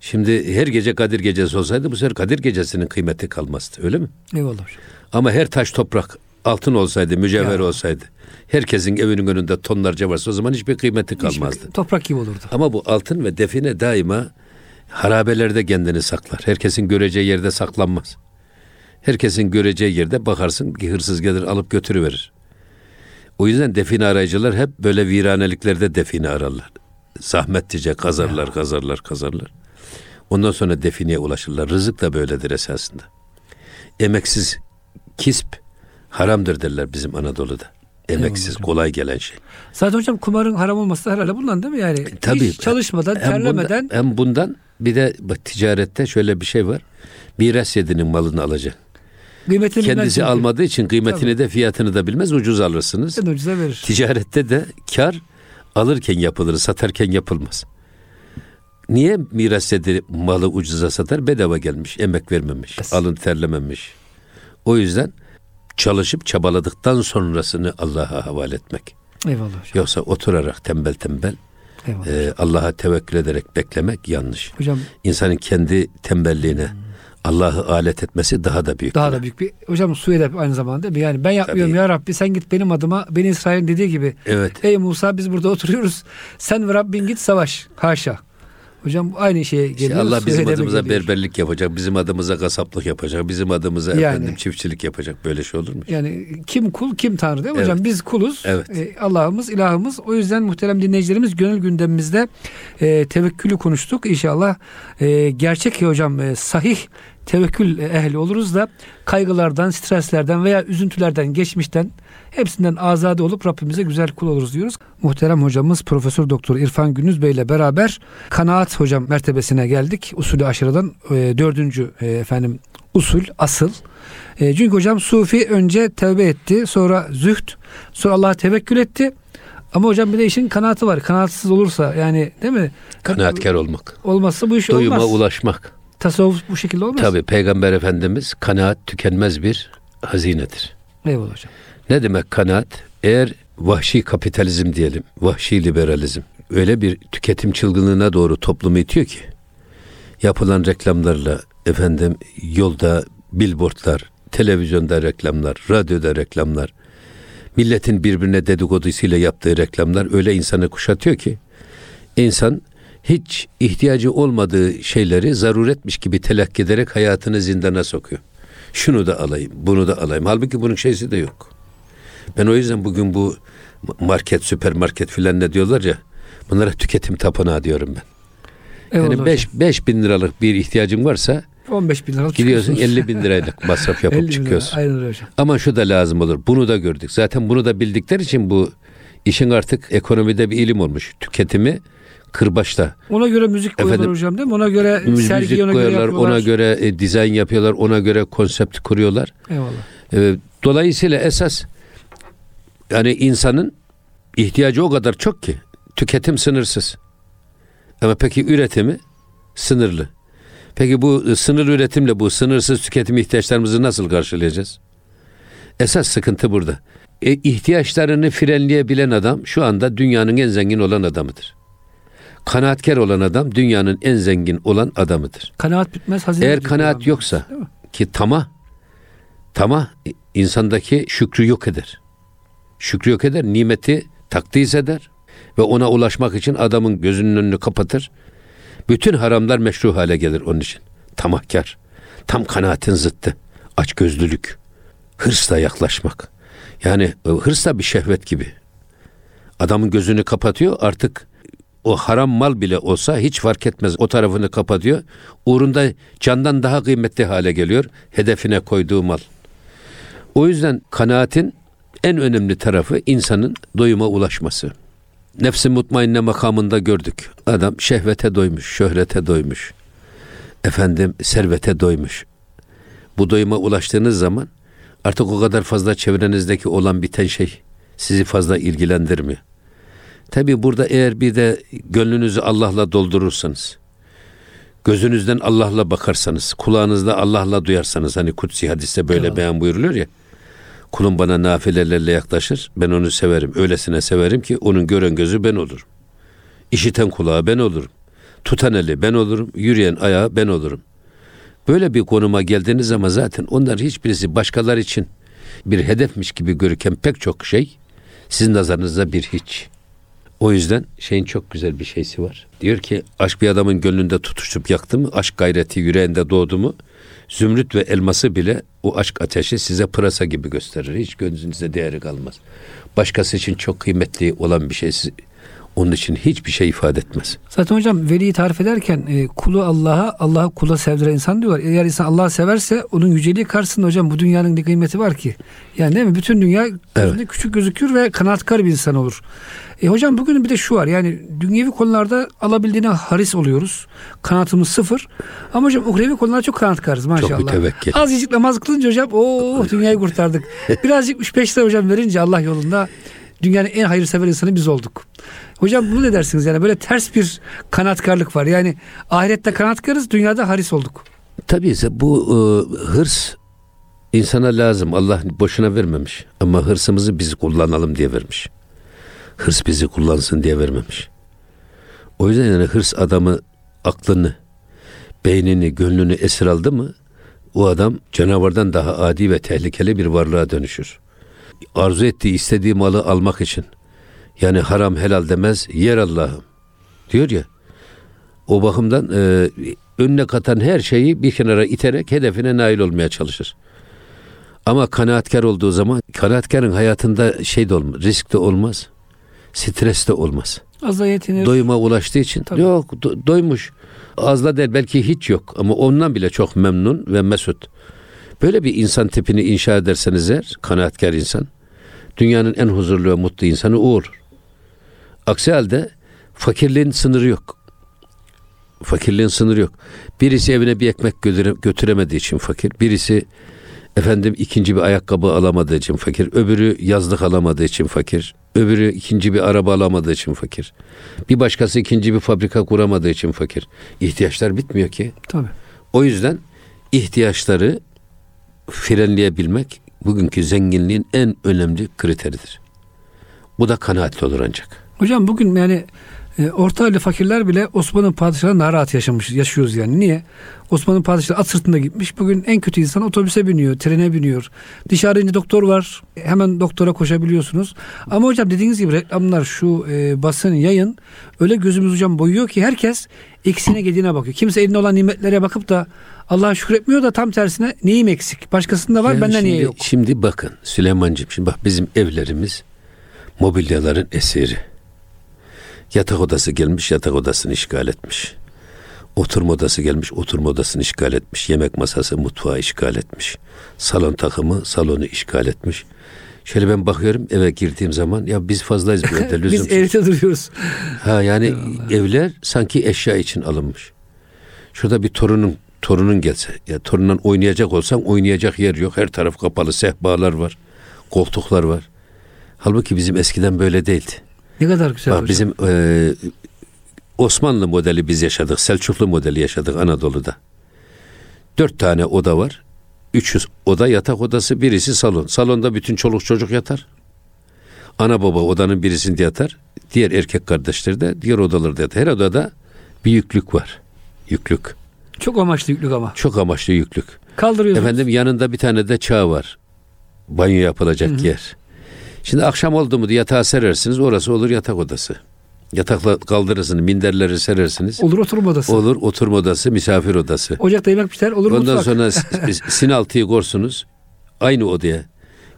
Şimdi her gece Kadir gecesi olsaydı bu sefer Kadir gecesinin kıymeti kalmazdı öyle mi? Eyvallah. Ama her taş toprak altın olsaydı, mücevher Ya. olsaydı, herkesin evinin önünde tonlarca varsa o zaman hiçbir kıymeti kalmazdı. Hiçbir- Toprak gibi olurdu. Ama bu altın ve define daima harabelerde kendini saklar. Herkesin göreceği yerde saklanmaz. Herkesin göreceği yerde bakarsın ki hırsız gelir alıp götürüverir. O yüzden define arayıcılar hep böyle viraneliklerde define ararlar. Zahmetlice kazarlar, kazarlar, kazarlar. Ondan sonra defineye ulaşırlar. Rızık da böyledir esasında. Emeksiz kisp haramdır derler bizim Anadolu'da. Emeksiz, kolay gelen şey. Zaten hocam kumarın haram olması da herhalde bundan değil mi yani? Tabii. Hiç çalışmadan, Hem terlemeden Bundan, hem bundan bir de bak, ticarette şöyle bir şey var. Miras yedinin malını alacak. Kıymetini bilmez Kendisi çünkü. almadığı için kıymetini Tabii. de fiyatını da bilmez ucuz alırsınız. En ucuza verir. Ticarette de kar alırken yapılır, satarken yapılmaz. Niye miras yedi malı ucuza satar? Bedava gelmiş, emek vermemiş, Yes. alın terlememiş. O yüzden çalışıp çabaladıktan sonrasını Allah'a havale etmek. Eyvallah hocam. Yoksa oturarak tembel tembel e, Allah'a tevekkül ederek beklemek yanlış. hocam İnsanın kendi tembelliğine Allah'ı alet etmesi daha da büyük. Daha günah. da büyük bir hocam su edep aynı zamanda? Yani ben yapmıyorum Tabii. ya Rabbi sen git benim adıma beni İsrail'in dediği gibi. Evet. Ey Musa biz burada oturuyoruz. Sen ve Rabbin git savaş. Haşa. Hocam aynı şeye geliyor. İşte Allah bizim adımıza geliyor. berberlik yapacak, bizim adımıza kasaplık yapacak, bizim adımıza Yani. efendim çiftçilik yapacak. Böyle şey olur mu? Yani kim kul kim tanrı değil mi Evet. hocam? Biz kuluz. Evet. E, Allah'ımız ilahımız. O yüzden muhterem dinleyicilerimiz gönül gündemimizde e, tevekkülü konuştuk. İnşallah e, gerçek hocam e, sahih tevekkül ehli oluruz da kaygılardan, streslerden veya üzüntülerden, geçmişten hepsinden azade olup Rabbimize güzel kul oluruz diyoruz. Muhterem hocamız Profesör Doktor İrfan Günüz Bey ile beraber kanaat hocam mertebesine geldik. Usulü aşırıdan e, dördüncü e, efendim usul, asıl. E, çünkü hocam Sufi önce tevbe etti, sonra zühd, sonra Allah'a tevekkül etti. Ama hocam bir de işin kanaatı var. Kanaatsız olursa yani değil mi? Kanaatkar olmak. Olmazsa bu iş Doyuma olmaz. ulaşmak. Tasavvuf bu şekilde olmaz. Tabi Peygamber Efendimiz kanaat tükenmez bir hazinedir. Eyvallah hocam. Ne demek kanaat? Eğer vahşi kapitalizm diyelim, vahşi liberalizm öyle bir tüketim çılgınlığına doğru toplumu itiyor ki yapılan reklamlarla efendim yolda billboardlar, televizyonda reklamlar, radyoda reklamlar, milletin birbirine dedikodusuyla yaptığı reklamlar öyle insanı kuşatıyor ki insan hiç ihtiyacı olmadığı şeyleri zaruretmiş gibi telakki ederek hayatını zindana sokuyor. Şunu da alayım, bunu da alayım. Halbuki bunun şeysi de yok. Ben o yüzden bugün bu market, süpermarket filan ne diyorlar ya bunlara tüketim tapınağı diyorum ben. Eyvallah Yani 5 5 bin liralık bir ihtiyacın varsa hocam. 15 bin liralık gidiyorsun çıkıyorsunuz. 50 bin liraylık *laughs* masraf 50 bin yapıp lira. çıkıyorsun. Aynen hocam. Ama şu da lazım olur. Bunu da gördük. Zaten bunu da bildikleri için bu işin artık ekonomide bir ilim olmuş. Tüketimi kırbaçta. Ona göre müzik koyuyorlar Efendim, hocam değil mi? Ona göre Müzik sergi ona göre koyuyorlar, yapıyorlar. ona göre e, dizayn yapıyorlar, ona göre konsept kuruyorlar. Eyvallah. E, dolayısıyla esas yani insanın ihtiyacı o kadar çok ki tüketim sınırsız. Ama peki üretimi sınırlı. Peki bu e, sınır üretimle bu sınırsız tüketim ihtiyaçlarımızı nasıl karşılayacağız? Esas sıkıntı burada. E, ihtiyaçlarını frenleyebilen adam şu anda dünyanın en zengin olan adamıdır. Kanaatkar olan adam dünyanın en zengin olan adamıdır. Kanaat bitmez hazine. Eğer kanaat yoksa ki tamah tamah insandaki şükrü yok eder. Şükrü yok eder, nimeti takdis eder ve ona ulaşmak için adamın gözünün önünü kapatır. Bütün haramlar meşru hale gelir onun için. Tamahkar, tam kanaatin zıttı, açgözlülük, hırsla yaklaşmak. Yani e, hırs da bir şehvet gibi. Adamın gözünü kapatıyor artık o haram mal bile olsa hiç fark etmez. O tarafını kapatıyor. Uğrunda candan daha kıymetli hale geliyor hedefine koyduğu mal. O yüzden kanaatin en önemli tarafı insanın doyuma ulaşması. Nefsi mutmainne makamında gördük. Adam şehvete doymuş, şöhrete doymuş. Efendim servete doymuş. Bu doyuma ulaştığınız zaman artık o kadar fazla çevrenizdeki olan biten şey sizi fazla ilgilendirmiyor. Tabi burada eğer bir de gönlünüzü Allah'la doldurursanız, gözünüzden Allah'la bakarsanız, kulağınızda Allah'la duyarsanız, hani kutsi hadiste böyle Eyvallah. beyan buyuruluyor ya, kulum bana nafilelerle yaklaşır, ben onu severim, öylesine severim ki onun gören gözü ben olurum. İşiten kulağı ben olurum. Tutan eli ben olurum, yürüyen ayağı ben olurum. Böyle bir konuma geldiğiniz zaman zaten onlar hiçbirisi başkalar için bir hedefmiş gibi görürken pek çok şey sizin nazarınızda bir hiç. O yüzden şeyin çok güzel bir şeysi var. Diyor ki aşk bir adamın gönlünde tutuşup yaktı mı, aşk gayreti yüreğinde doğdu mu, zümrüt ve elması bile o aşk ateşi size pırasa gibi gösterir. Hiç gönlünüzde değeri kalmaz. Başkası için çok kıymetli olan bir şey onun için hiçbir şey ifade etmez. Zaten hocam veliyi tarif ederken e, kulu Allah'a, Allah'ı kula sevdiren insan diyorlar. Eğer insan Allah'ı severse onun yüceliği karşısında hocam bu dünyanın ne kıymeti var ki? Yani değil mi? Bütün dünya gözünde küçük gözükür ve kanaatkar bir insan olur. E hocam bugün bir de şu var yani dünyevi konularda alabildiğine haris oluyoruz. Kanatımız sıfır. Ama hocam uhrevi konularda çok kanatkarız maşallah. mütevekkil. Azıcık namaz kılınca hocam oh dünyayı kurtardık. *laughs* Birazcık 3-5 lira hocam verince Allah yolunda dünyanın en hayırsever insanı biz olduk. Hocam bunu ne dersiniz yani böyle ters bir kanatkarlık var. Yani ahirette kanatkarız dünyada haris olduk. Tabii bu e, hırs insana lazım. Allah boşuna vermemiş. Ama hırsımızı biz kullanalım diye vermiş. Hırs bizi kullansın diye vermemiş. O yüzden yani hırs adamı aklını, beynini, gönlünü esir aldı mı o adam canavardan daha adi ve tehlikeli bir varlığa dönüşür. Arzu ettiği, istediği malı almak için. Yani haram helal demez, yer Allah'ım. Diyor ya. O bakımdan e, önüne katan her şeyi bir kenara iterek hedefine nail olmaya çalışır. Ama kanaatkar olduğu zaman kanaatkarın hayatında şey de olmaz, risk de olmaz. Stres de olmaz. Azla yetinir. Doyuma ulaştığı için. Tabii. Yok do- doymuş. Azla değil belki hiç yok ama ondan bile çok memnun ve mesut. Böyle bir insan tipini inşa ederseniz eğer kanaatkar insan dünyanın en huzurlu ve mutlu insanı o olur. Aksi halde fakirliğin sınırı yok. Fakirliğin sınırı yok. Birisi evine bir ekmek götüre- götüremediği için fakir. Birisi efendim ikinci bir ayakkabı alamadığı için fakir. Öbürü yazlık alamadığı için fakir. Öbürü ikinci bir araba alamadığı için fakir. Bir başkası ikinci bir fabrika kuramadığı için fakir. İhtiyaçlar bitmiyor ki. Tabii. O yüzden ihtiyaçları frenleyebilmek bugünkü zenginliğin en önemli kriteridir. Bu da kanaatli olur ancak. Hocam bugün yani e, orta halli fakirler bile Osmanlı padişahı daha rahat yaşamış, yaşıyoruz yani. Niye? Osmanlı padişahı at sırtında gitmiş. Bugün en kötü insan otobüse biniyor, trene biniyor. Dışarı ince doktor var. Hemen doktora koşabiliyorsunuz. Ama hocam dediğiniz gibi reklamlar, şu e, basın, yayın öyle gözümüz hocam boyuyor ki herkes eksiğine gediğine bakıyor. Kimse elinde olan nimetlere bakıp da Allah'a şükretmiyor da tam tersine neyim eksik? Başkasında var, Yani bende niye yok? Şimdi bakın Süleyman'cığım şimdi bak bizim evlerimiz mobilyaların eseri. Yatak odası gelmiş yatak odasını işgal etmiş. Oturma odası gelmiş oturma odasını işgal etmiş. Yemek masası mutfağı işgal etmiş. Salon takımı salonu işgal etmiş. Şöyle ben bakıyorum eve girdiğim zaman ya biz fazlayız bu evde *laughs* Biz lüzumsuz. evde duruyoruz. Ha yani evler sanki eşya için alınmış. Şurada bir torunun torunun gelse ya torundan oynayacak olsan oynayacak yer yok. Her taraf kapalı sehpalar var. Koltuklar var. Halbuki bizim eskiden böyle değildi. Ne kadar güzel Bak hocam. bizim e, Osmanlı modeli biz yaşadık. Selçuklu modeli yaşadık Anadolu'da. Dört tane oda var. Üç oda yatak odası birisi salon. Salonda bütün çoluk çocuk yatar. Ana baba odanın birisinde yatar. Diğer erkek kardeşleri de diğer odalarda yatar. Her odada bir yüklük var. Yüklük. Çok amaçlı yüklük ama. Çok amaçlı yüklük. Kaldırıyorsunuz. Efendim yanında bir tane de çağ var. Banyo yapılacak yer. Şimdi akşam oldu mu yatağı serersiniz. Orası olur yatak odası. Yatakla kaldırırsınız, minderleri serersiniz. Olur oturma odası. Olur oturma odası, misafir odası. Ocakta yemek pişer olur Ondan mutfak. sonra *laughs* sinaltıyı korsunuz. Aynı odaya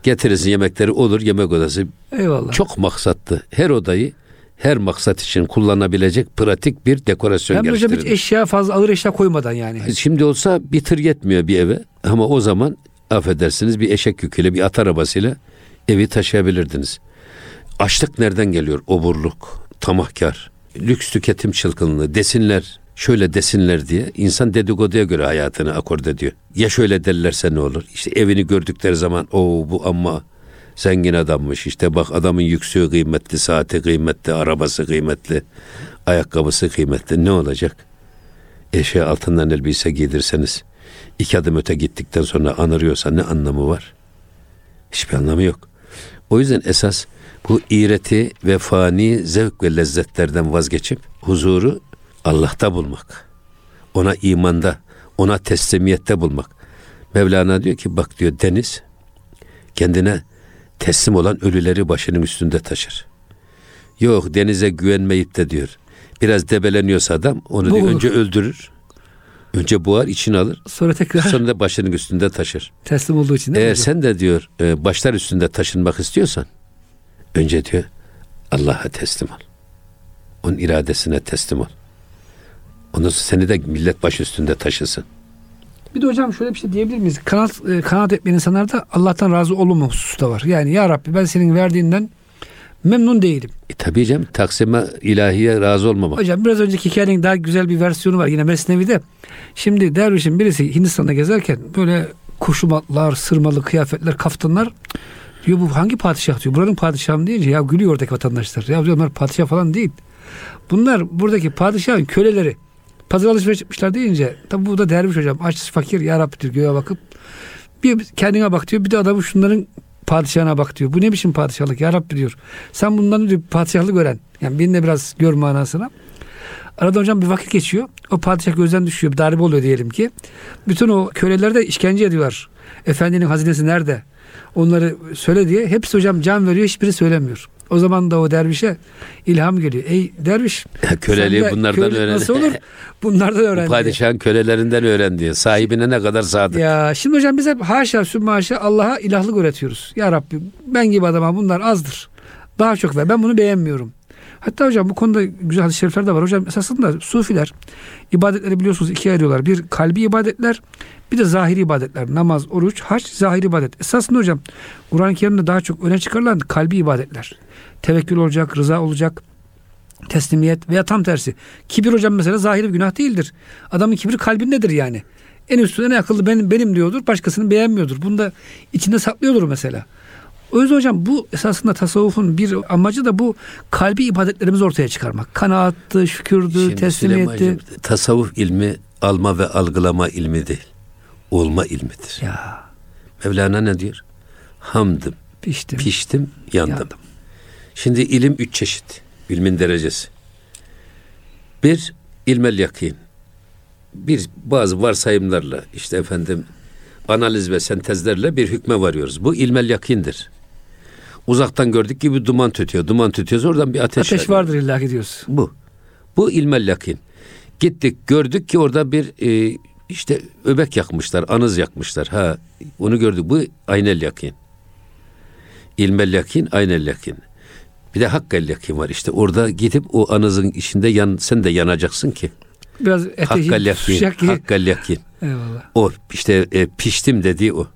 getirirsin yemekleri olur yemek odası. Eyvallah. Çok maksatlı. Her odayı her maksat için kullanabilecek pratik bir dekorasyon Hem de hocam hiç eşya fazla ağır eşya koymadan yani. Şimdi olsa bir tır yetmiyor bir eve ama o zaman affedersiniz bir eşek yüküyle bir at arabasıyla evi taşıyabilirdiniz. Açlık nereden geliyor? Oburluk, tamahkar, lüks tüketim çılgınlığı, desinler, şöyle desinler diye insan dedikoduya göre hayatını akord ediyor. Ya şöyle derlerse ne olur? İşte evini gördükleri zaman o bu amma zengin adammış. İşte bak adamın yüksüğü kıymetli, saati kıymetli, arabası kıymetli, ayakkabısı kıymetli. Ne olacak? eşeğe altından elbise giydirseniz iki adım öte gittikten sonra anırıyorsa ne anlamı var? Hiçbir anlamı yok. O yüzden esas bu iğreti ve fani zevk ve lezzetlerden vazgeçip huzuru Allah'ta bulmak. Ona imanda, ona teslimiyette bulmak. Mevlana diyor ki bak diyor deniz kendine teslim olan ölüleri başının üstünde taşır. Yok denize güvenmeyip de diyor. Biraz debeleniyorsa adam onu diyor, Boğulur. önce öldürür. Önce boğar içine alır. Sonra tekrar *laughs* Sonra da başının üstünde taşır. teslim olduğu için değil mi Eğer hocam? sen de diyor e, başlar üstünde taşınmak istiyorsan önce diyor Allah'a teslim ol. Onun iradesine teslim ol. Ondan sonra seni de millet baş üstünde taşısın. Bir de hocam şöyle bir şey diyebilir miyiz? Kanat, e, kanaat etmeyen insanlarda Allah'tan razı olmama hususu da var. Yani ya Rabbi ben senin verdiğinden memnun değilim. E tabii canım taksime ilahiye razı olmamak. Hocam biraz önceki hikayenin daha güzel bir versiyonu var yine Mesnevi'de. Şimdi dervişin birisi Hindistan'da gezerken böyle kuşumatlar, sırmalı kıyafetler, kaftanlar diyor bu hangi padişah diyor. Buranın padişahı mı deyince ya gülüyor oradaki vatandaşlar. Ya diyor onlar padişah falan değil. Bunlar buradaki padişahın köleleri. Pazar alışveriş yapmışlar deyince tabi bu da derviş hocam aç fakir ya Rabbi diyor göğe bakıp bir kendine bak diyor bir de adamı şunların padişahına bak diyor. Bu ne biçim padişahlık ya Rabbi diyor. Sen bundan diyor padişahlık gören. Yani beni de biraz gör manasına. Arada hocam bir vakit geçiyor. O padişah gözden düşüyor. Bir darbe oluyor diyelim ki. Bütün o köleler de işkence ediyorlar. Efendinin hazinesi nerede? Onları söyle diye. Hepsi hocam can veriyor. Hiçbiri söylemiyor. O zaman da o dervişe ilham geliyor. Ey derviş. Köleliği de bunlardan kölelik öğren. Nasıl olur? *laughs* Bunlardan öğren. Bu diye. padişahın kölelerinden öğren diyor. Sahibine ne kadar sadık. Ya şimdi hocam biz hep haşa sümme haşa Allah'a ilahlık öğretiyoruz. Ya Rabbi ben gibi adama bunlar azdır. Daha çok ver. Ben bunu beğenmiyorum. Hatta hocam bu konuda güzel hadis-i şerifler de var. Hocam esasında sufiler ibadetleri biliyorsunuz ikiye ayırıyorlar. Bir kalbi ibadetler bir de zahiri ibadetler. Namaz, oruç, hac, zahiri ibadet. Esasında hocam Kur'an-ı Kerim'de daha çok öne çıkarılan kalbi ibadetler. Tevekkül olacak, rıza olacak, teslimiyet veya tam tersi. Kibir hocam mesela zahiri bir günah değildir. Adamın kibri kalbindedir yani. En üstüne en akıllı benim, benim diyordur. Başkasını beğenmiyordur. Bunu da içinde saklıyordur mesela. O yüzden hocam bu esasında tasavvufun bir amacı da bu kalbi ibadetlerimizi ortaya çıkarmak. Kanaattı, şükürdü, Şimdi teslimiyetti. Süleyman'cığım, tasavvuf ilmi alma ve algılama ilmi değil. Olma ilmidir. Ya Mevlana ne diyor? Hamdım, piştim. piştim, yandım. yandım. Şimdi ilim üç çeşit. İlmin derecesi. Bir, ilmel yakin. Bir, bazı varsayımlarla, işte efendim, analiz ve sentezlerle bir hükme varıyoruz. Bu ilmel yakindir. Uzaktan gördük gibi duman tütüyor. Duman tütüyorsa oradan bir ateş, Ateş var. vardır illa ki diyoruz. Bu. Bu ilmel yakin. Gittik gördük ki orada bir e, işte öbek yakmışlar, anız yakmışlar. Ha onu gördük. Bu aynel yakin. İlmel yakin, aynel yakin. Bir de hakkel yakin var işte. Orada gidip o anızın içinde yan, sen de yanacaksın ki. Biraz ete Hakkel yakin. Hakkel yakin. Eyvallah. O işte e, piştim dediği o.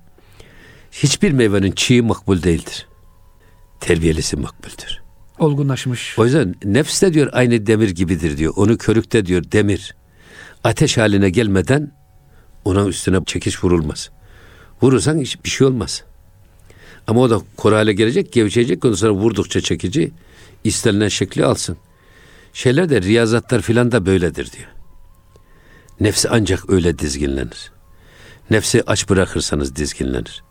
Hiçbir meyvenin çiği makbul değildir. Terbiyelisi makbuldür. Olgunlaşmış. O yüzden nefs de diyor aynı demir gibidir diyor. Onu körükte diyor demir. Ateş haline gelmeden ona üstüne çekiş vurulmaz. Vurursan hiç bir şey olmaz. Ama o da kor hale gelecek, gevşeyecek. Ondan sonra vurdukça çekici istenilen şekli alsın. Şeyler de riyazatlar filan da böyledir diyor. Nefsi ancak öyle dizginlenir. Nefsi aç bırakırsanız dizginlenir.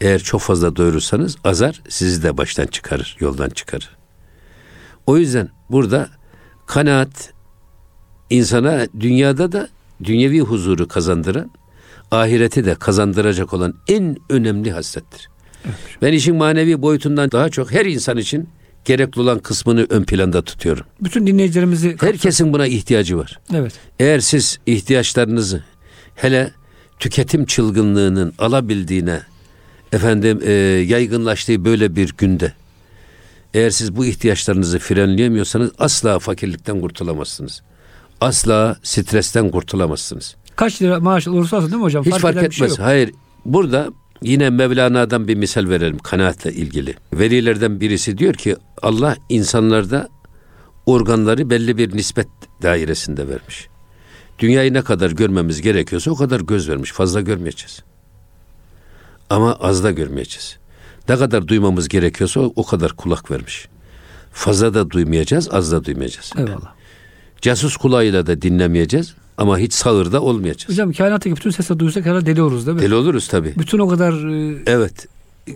Eğer çok fazla doyurursanız azar sizi de baştan çıkarır, yoldan çıkarır. O yüzden burada kanaat insana dünyada da dünyevi huzuru kazandıran, ahireti de kazandıracak olan en önemli haslettir. Ben işin manevi boyutundan daha çok her insan için gerekli olan kısmını ön planda tutuyorum. Bütün dinleyicilerimizi Herkesin buna ihtiyacı var. evet. Eğer siz ihtiyaçlarınızı hele tüketim çılgınlığının alabildiğine efendim e, yaygınlaştığı böyle bir günde eğer siz bu ihtiyaçlarınızı frenleyemiyorsanız asla fakirlikten kurtulamazsınız. Asla stresten kurtulamazsınız. Kaç lira maaş olursa olsun değil mi hocam? Hiç fark, bir şey etmez. yok. Hayır. Burada yine Mevlana'dan bir misal verelim kanaatle ilgili. Velilerden birisi diyor ki Allah insanlarda organları belli bir nispet dairesinde vermiş. Dünyayı ne kadar görmemiz gerekiyorsa o kadar göz vermiş. Fazla görmeyeceğiz. Ama az da görmeyeceğiz. Ne kadar duymamız gerekiyorsa o kadar kulak vermiş. Fazla da duymayacağız, az da duymayacağız. Eyvallah. Casus kulağıyla da dinlemeyeceğiz ama hiç sağırda olmayacağız. Hocam kainattaki bütün sesleri duysak herhalde deli oluruz değil mi? Deli oluruz tabii. Bütün o kadar e, Evet.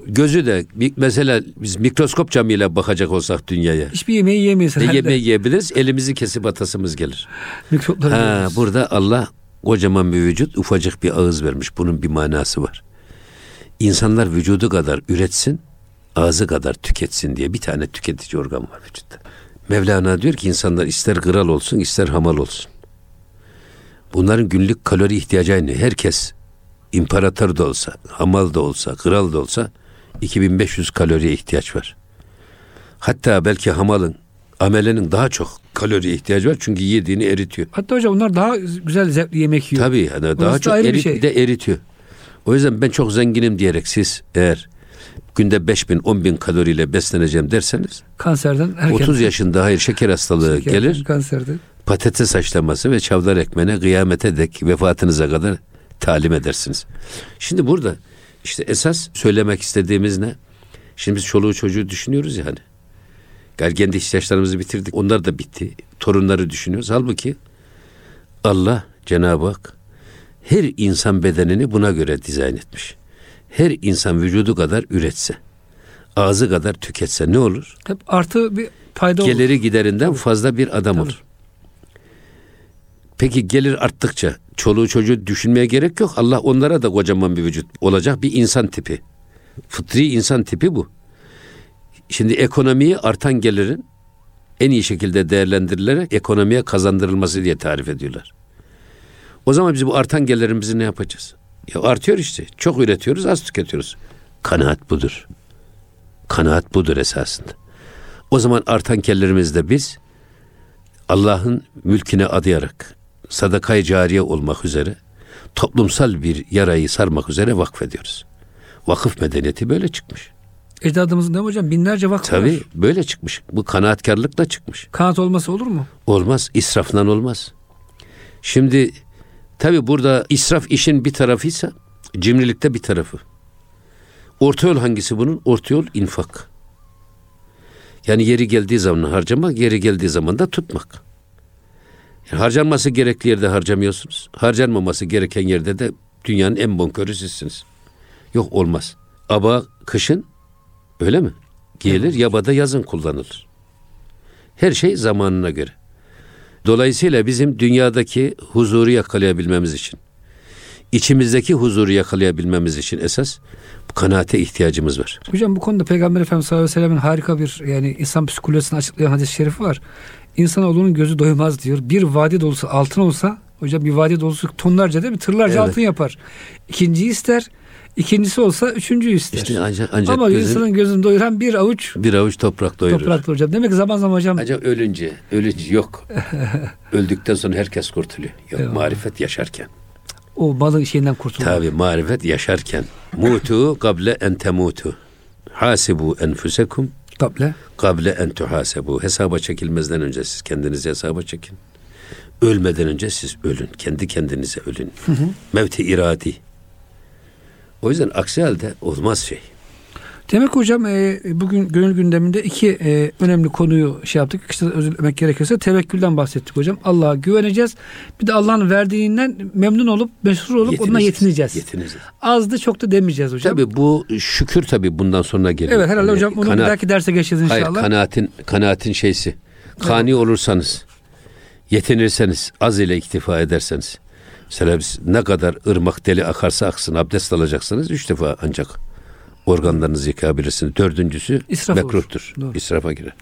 Gözü de mesela biz mikroskop camıyla bakacak olsak dünyaya. hiçbir yemeği yiyemeyiz Ne herhalde. yemeği yiyebiliriz? Elimizi kesip atasımız gelir. Mikropları Ha, yiyoruz. burada Allah kocaman bir vücut, ufacık bir ağız vermiş. Bunun bir manası var. İnsanlar vücudu kadar üretsin, ağzı kadar tüketsin diye bir tane tüketici organ var vücutta. Mevlana diyor ki insanlar ister kral olsun, ister hamal olsun. Bunların günlük kalori ihtiyacı aynı. Herkes imparator da olsa, hamal da olsa, kral da olsa 2500 kaloriye ihtiyaç var. Hatta belki hamalın, amelenin daha çok kaloriye ihtiyacı var çünkü yediğini eritiyor. Hatta hocam onlar daha güzel zevkli yemek yiyor. Tabii yani daha Orası da çok bir erit, şey. de eritiyor. O yüzden ben çok zenginim diyerek siz eğer günde 5000 10 bin kaloriyle besleneceğim derseniz Kanserden erken. 30 yaşında hayır şeker hastalığı Şeker, gelir Kanserden. patates haşlaması ve çavdar ekmeğine kıyamete dek vefatınıza kadar talim edersiniz. Şimdi burada işte esas söylemek istediğimiz ne? Şimdi biz çoluğu çocuğu düşünüyoruz ya hani. Gel kendi ihtiyaçlarımızı bitirdik. Onlar da bitti. Torunları düşünüyoruz. Halbuki Allah Cenab-ı Hak her insan bedenini buna göre dizayn etmiş. Her insan vücudu kadar üretse, ağzı kadar tüketse ne olur? Hep artı bir fayda olur. Geliri giderinden fazla bir adam Tabii. olur. Peki gelir arttıkça çoluğu çocuğu düşünmeye gerek yok. Allah onlara da kocaman bir vücut olacak bir insan tipi. Fıtri insan tipi bu. Şimdi ekonomiyi artan gelirin en iyi şekilde değerlendirilerek ekonomiye kazandırılması diye tarif ediyorlar. O zaman biz bu artan gelirimizi ne yapacağız? Ya artıyor işte. Çok üretiyoruz, az tüketiyoruz. Kanaat budur. Kanaat budur esasında. O zaman artan kellerimizde biz Allah'ın mülküne adayarak sadakayı cariye olmak üzere toplumsal bir yarayı sarmak üzere vakfediyoruz. Vakıf medeniyeti böyle çıkmış. Ecdadımızın değil mi hocam? Binlerce vakıf Tabii var. böyle çıkmış. Bu kanaatkarlıkla çıkmış. Kanaat olması olur mu? Olmaz. israfdan olmaz. Şimdi tabii burada israf işin bir tarafıysa cimrilikte bir tarafı. Orta yol hangisi bunun? Orta yol infak. Yani yeri geldiği zaman harcamak, yeri geldiği zaman da tutmak. Yani harcanması gerekli yerde harcamıyorsunuz. Harcanmaması gereken yerde de dünyanın en bonkörü sizsiniz. Yok olmaz. Aba kışın öyle mi? Giyilir, yabada yazın kullanılır. Her şey zamanına göre. Dolayısıyla bizim dünyadaki huzuru yakalayabilmemiz için, içimizdeki huzuru yakalayabilmemiz için esas bu kanaate ihtiyacımız var. Hocam bu konuda Peygamber Efendimiz sallallahu aleyhi ve sellem'in harika bir yani insan psikolojisini açıklayan hadis-i şerifi var. İnsanoğlunun gözü doymaz diyor. Bir vadi dolusu altın olsa hocam bir vadi dolusu tonlarca değil mi? Tırlarca Evet. altın yapar. İkinciyi ister. İkincisi olsa üçüncüyü ister. İşte ancak, ancak Ama gözün insanın gözünü doyuran bir avuç bir avuç toprak doyurur. topraklı hocam. Demek ki zaman zaman hocam Ancak ölünce, ölünce yok. *laughs* Öldükten sonra herkes kurtuluyor. Yok Eyvallah. marifet yaşarken. o malın şeyinden kurtulmak. Tabi marifet yaşarken. Mutu kable en temutu. Hasibu enfusekum Kable. kable en tuhasebu. Hesaba çekilmezden önce siz kendinizi hesaba çekin. Ölmeden önce siz ölün. Kendi kendinize ölün. Mevti iradi. O yüzden aksi halde olmaz şey. Demek hocam e, bugün gönül gündeminde iki e, önemli konuyu şey yaptık. İşte özür gerekirse tevekkülden bahsettik hocam. Allah'a güveneceğiz. Bir de Allah'ın verdiğinden memnun olup mesrur olup onunla yetineceğiz. Yetineceğiz. Azdı çok da demeyeceğiz hocam. Tabi bu şükür tabi bundan sonra geliyor. Evet herhalde Yani hocam bir kanaat- dahaki derse geçeceğiz Hayır inşallah. kanaatin, kanaatin şeysi. Kani olursanız, yetinirseniz, az ile iktifa ederseniz. Mesela biz ne kadar ırmak deli akarsa aksın abdest alacaksınız. Üç defa ancak organlarınızı yıkayabilirsiniz. Dördüncüsü İsraf olur. mekruhtur. Doğru. İsrafa girer.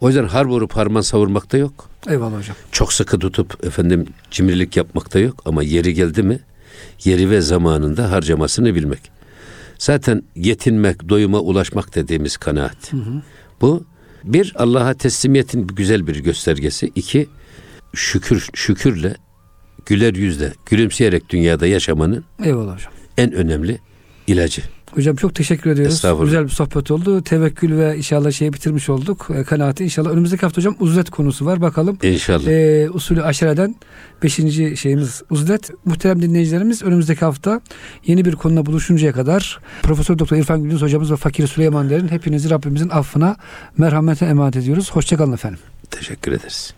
O yüzden har vurup harman savurmak da yok. Eyvallah hocam. Çok sıkı tutup efendim cimrilik yapmak da yok. Ama yeri geldi mi yeri ve zamanında harcamasını bilmek. Zaten yetinmek, doyuma ulaşmak dediğimiz kanaat. Bu bir Allah'a teslimiyetin güzel bir göstergesi. İki şükür şükürle güler yüzle gülümseyerek dünyada yaşamanın Eyvallah hocam. en önemli ilacı. Hocam çok teşekkür ediyoruz. Güzel bir sohbet oldu. Tevekkül ve inşallah şeyi bitirmiş olduk. E, kanaati inşallah. Önümüzdeki hafta hocam uzlet konusu var. Bakalım İnşallah. e, usulü aşereden beşinci şeyimiz uzlet. Muhterem dinleyicilerimiz önümüzdeki hafta yeni bir konuda buluşuncaya kadar Profesör Doktor İrfan Gündüz hocamız ve Fakir Süleyman Derin hepinizi Rabbimizin affına merhamete emanet ediyoruz. Hoşçakalın efendim. Teşekkür ederiz.